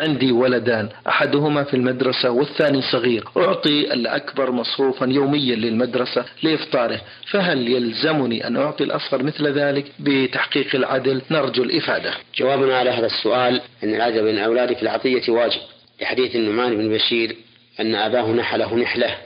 عندي ولدان أحدهما في المدرسة والثاني صغير. أعطي الأكبر مصروفا يوميا للمدرسة لإفطاره فهل يلزمني أن أعطي الأصغر مثل ذلك؟ بتحقيق العدل نرجو الإفادة. جوابنا على هذا السؤال أن العدل بين الأولاد في العطية واجب. لحديث النعمان بن بشير أن أباه نحله نحلة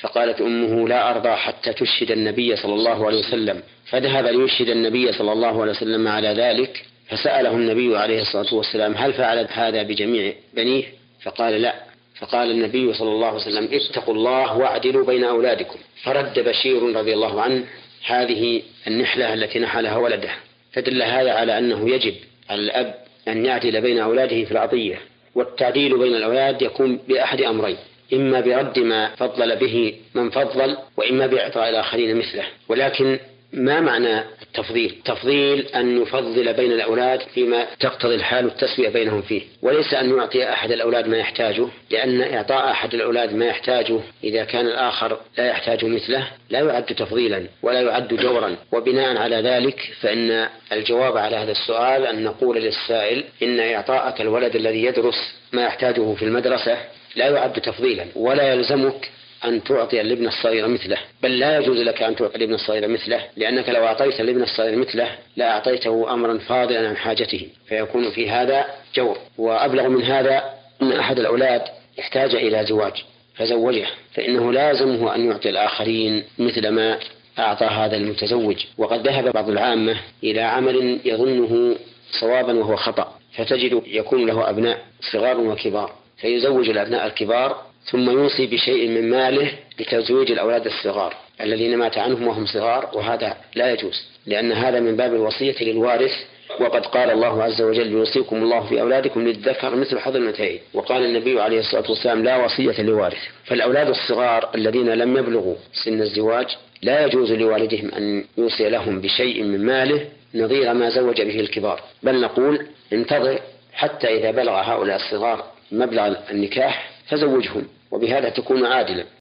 فقالت أمه لا أرضى حتى تشهد النبي صلى الله عليه وسلم. فذهب ليشهد النبي صلى الله عليه وسلم على ذلك فسأله النبي عليه الصلاة والسلام هل فعلت هذا بجميع بنيه؟ فقال لا. فقال النبي صلى الله عليه وسلم اتقوا الله واعدلوا بين أولادكم. فرد بشير رضي الله عنه هذه النحلة التي نحلها ولده. فدل هذا على أنه يجب على الأب أن يعدل بين أولاده في العطية والتعديل بين الأولاد يكون بأحد أمرين إما برد ما فضل به من فضل وإما بإعطاء الآخرين مثله. ولكن ما معنى التفضيل؟ تفضيل أن نفضل بين الأولاد فيما تقتضي الحال التسوية بينهم فيه، وليس أن نعطي أحد الأولاد ما يحتاجه، لأن إعطاء أحد الأولاد ما يحتاجه إذا كان الآخر لا يحتاج مثله لا يعد تفضيلا ولا يعد جورا، وبناء على ذلك فإن الجواب على هذا السؤال أن نقول للسائل إن إعطاءك الولد الذي يدرس ما يحتاجه في المدرسة لا يعد تفضيلا ولا يلزمك أن تعطي الابن الصغير مثله. بل لا يجوز لك أن تعطي الابن الصغير مثله لأنك لو أعطيت الابن الصغير مثله لأعطيته أمرا فاضلا عن حاجته فيكون في هذا جور. وأبلغ من هذا أن أحد الأولاد احتاج إلى زواج فزوجه فإنه لازمه أن يعطي الآخرين مثل ما أعطى هذا المتزوج. وقد ذهب بعض العامة إلى عمل يظنه صوابا وهو خطأ فتجد يكون له أبناء صغار وكبار فيزوج الأبناء الكبار ثم يوصي بشيء من ماله لتزويج الأولاد الصغار الذين مات عنهم وهم صغار وهذا لا يجوز لأن هذا من باب الوصية للوارث. وقد قال الله عز وجل يوصيكم الله في أولادكم للذكر مثل حظ الأنثيين. وقال النبي عليه الصلاة والسلام لا وصية لوارث. فالأولاد الصغار الذين لم يبلغوا سن الزواج لا يجوز لوالدهم أن يوصي لهم بشيء من ماله نظير ما زوج به الكبار. بل نقول انتظر حتى إذا بلغ هؤلاء الصغار مبلغ النكاح فزوجهم. وبهذا تكون عادلا.